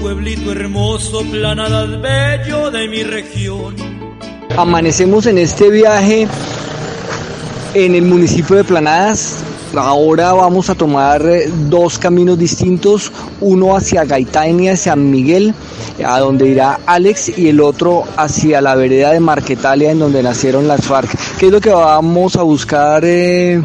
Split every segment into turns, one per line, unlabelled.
pueblito hermoso, planadad bello de mi región.
Amanecemos en este viaje en el municipio de Planadas. Ahora vamos a tomar eh, dos caminos distintos, uno hacia Gaitán y San Miguel, a donde irá Alex, y el otro hacia la vereda de Marquetalia, en donde nacieron las FARC. ¿Qué es lo que vamos a buscar eh,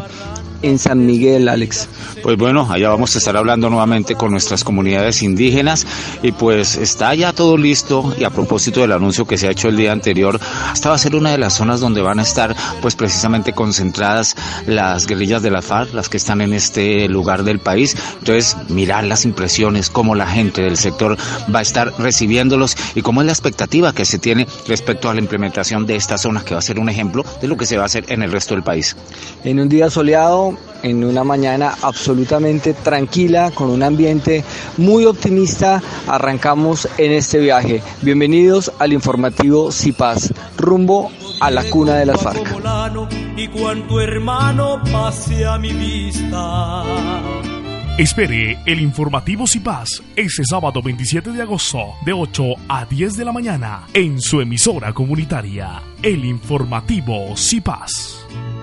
en San Miguel, Alex?
Pues bueno, allá vamos a estar hablando nuevamente con nuestras comunidades indígenas y pues está ya todo listo y a propósito del anuncio que se ha hecho el día anterior, esta va a ser una de las zonas donde van a estar pues precisamente concentradas las guerrillas de la FARC, las que están en este lugar del país. Entonces, mirar las impresiones, cómo la gente del sector va a estar recibiéndolos y cómo es la expectativa que se tiene respecto a la implementación de esta zona que va a ser un ejemplo de lo que se va a hacer en el resto del país.
En un día soleado, en una mañana absolutamente tranquila, con un ambiente muy optimista, arrancamos en este viaje. Bienvenidos al informativo CIPAS, rumbo a la cuna de las FARC.
Y cuanto hermano pase a mi vista.
Espere el informativo CIPAS este sábado 27 de agosto de 8 a 10 de la mañana en su emisora comunitaria, el informativo CIPAS.